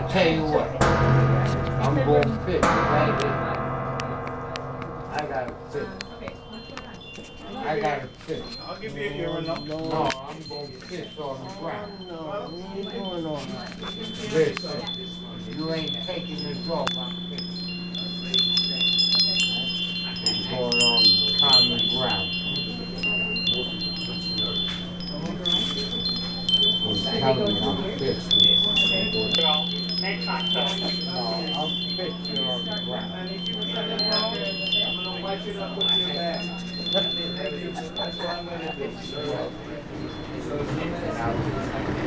I tell you what, I'm going to fix that. I got to fix I got to fix I'll give you a hearing, No, no I'm going to fix oh, on the ground. What's going on? Listen, you ain't taking this off. I'm fixing it. Going on common ground. I'm telling you, I'm fixing it make contact. I'm gonna wipe it up with your bag. That's what I'm gonna do.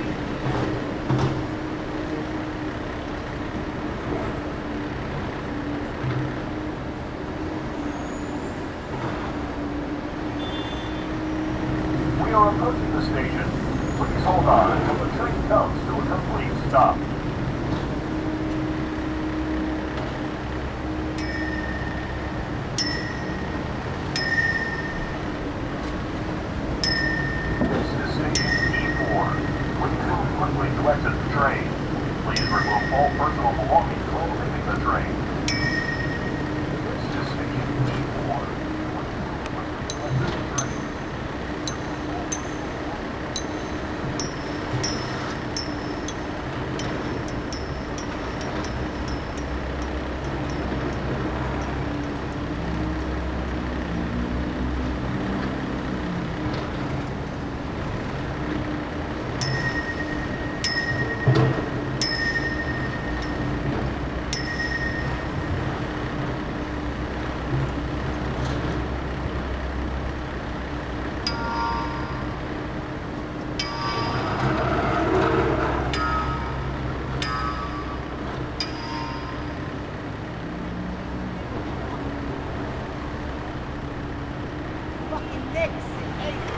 Fucking Nixon,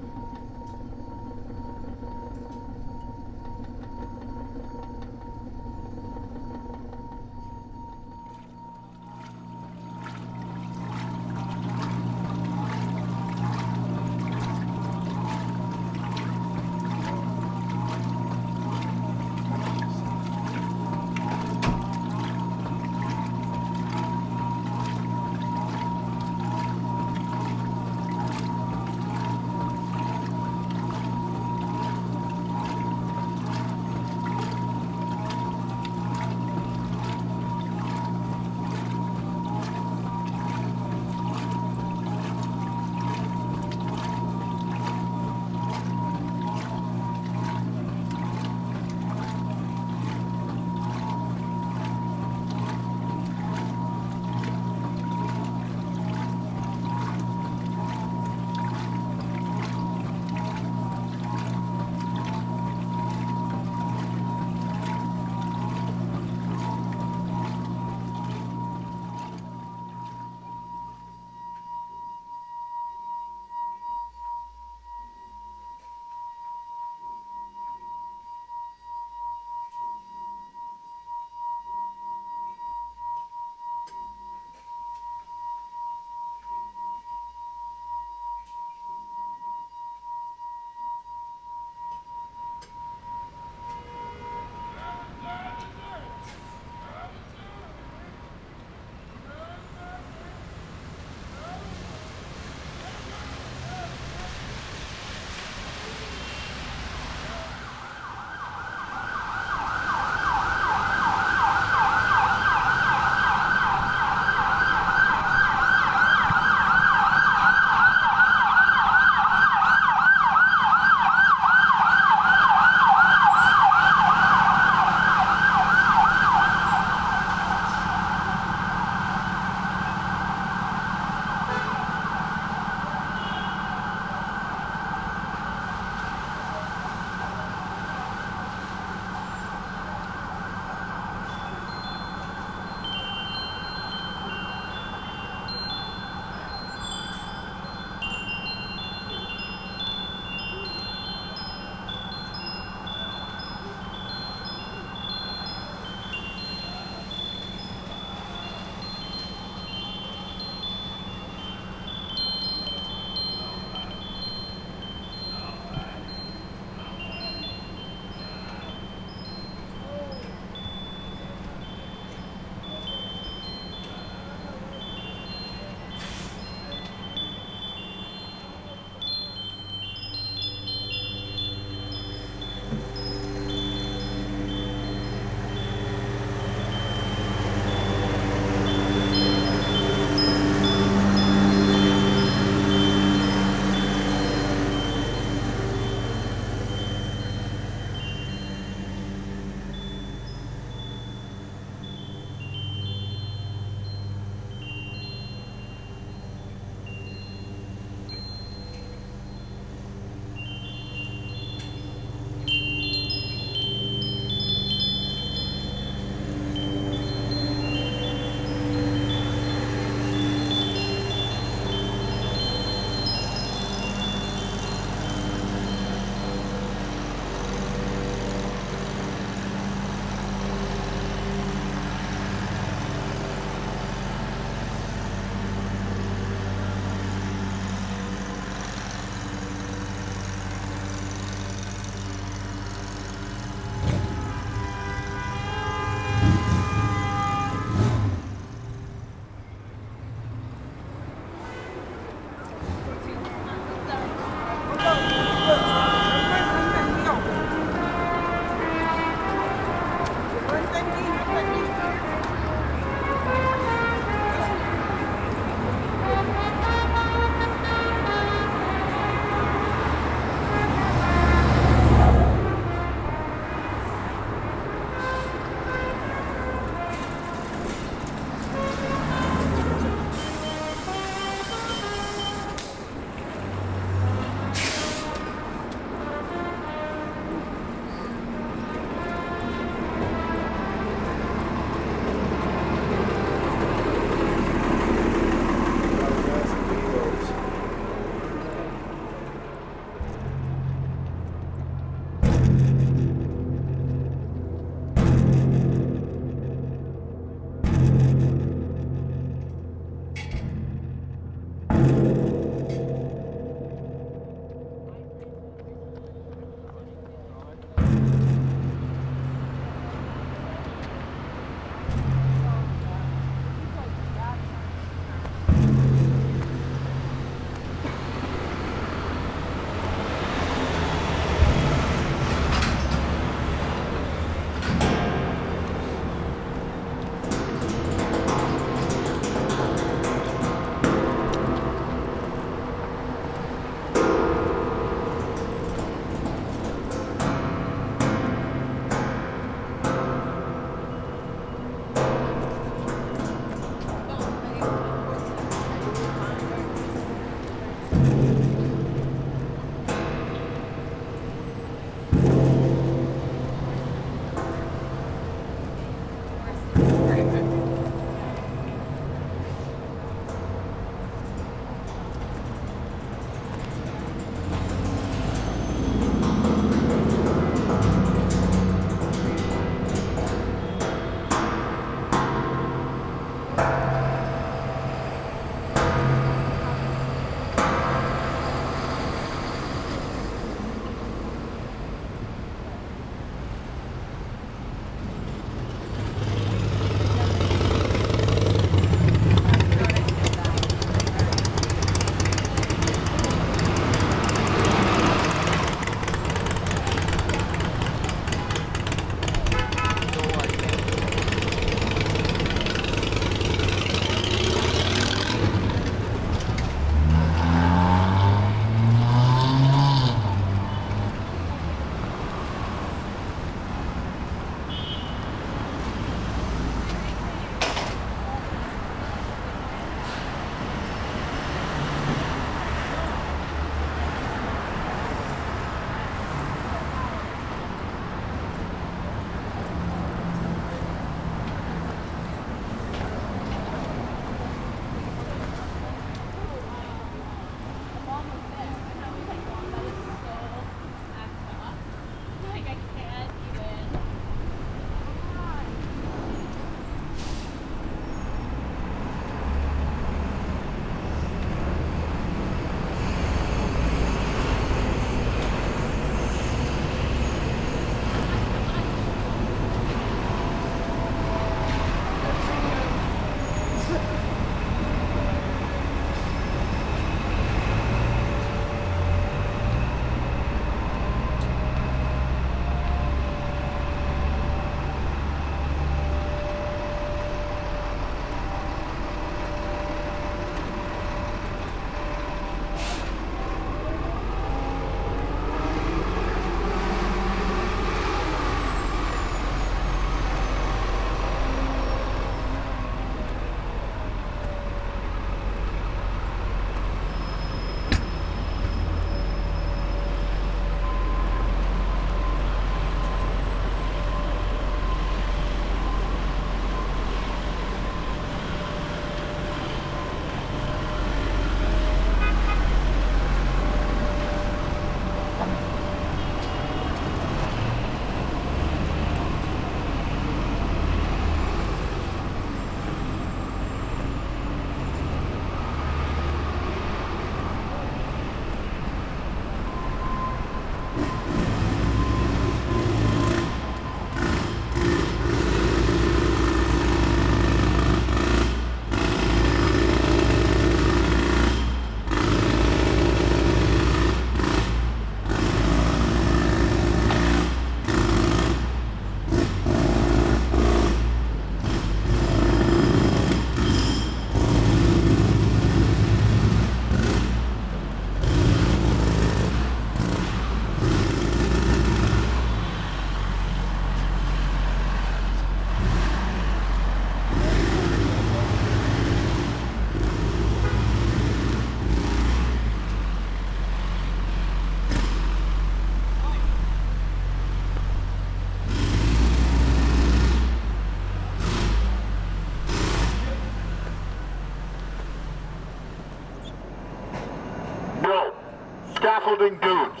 Scaffolding dudes.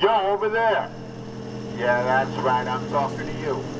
Yo, over there. Yeah, that's right. I'm talking to you.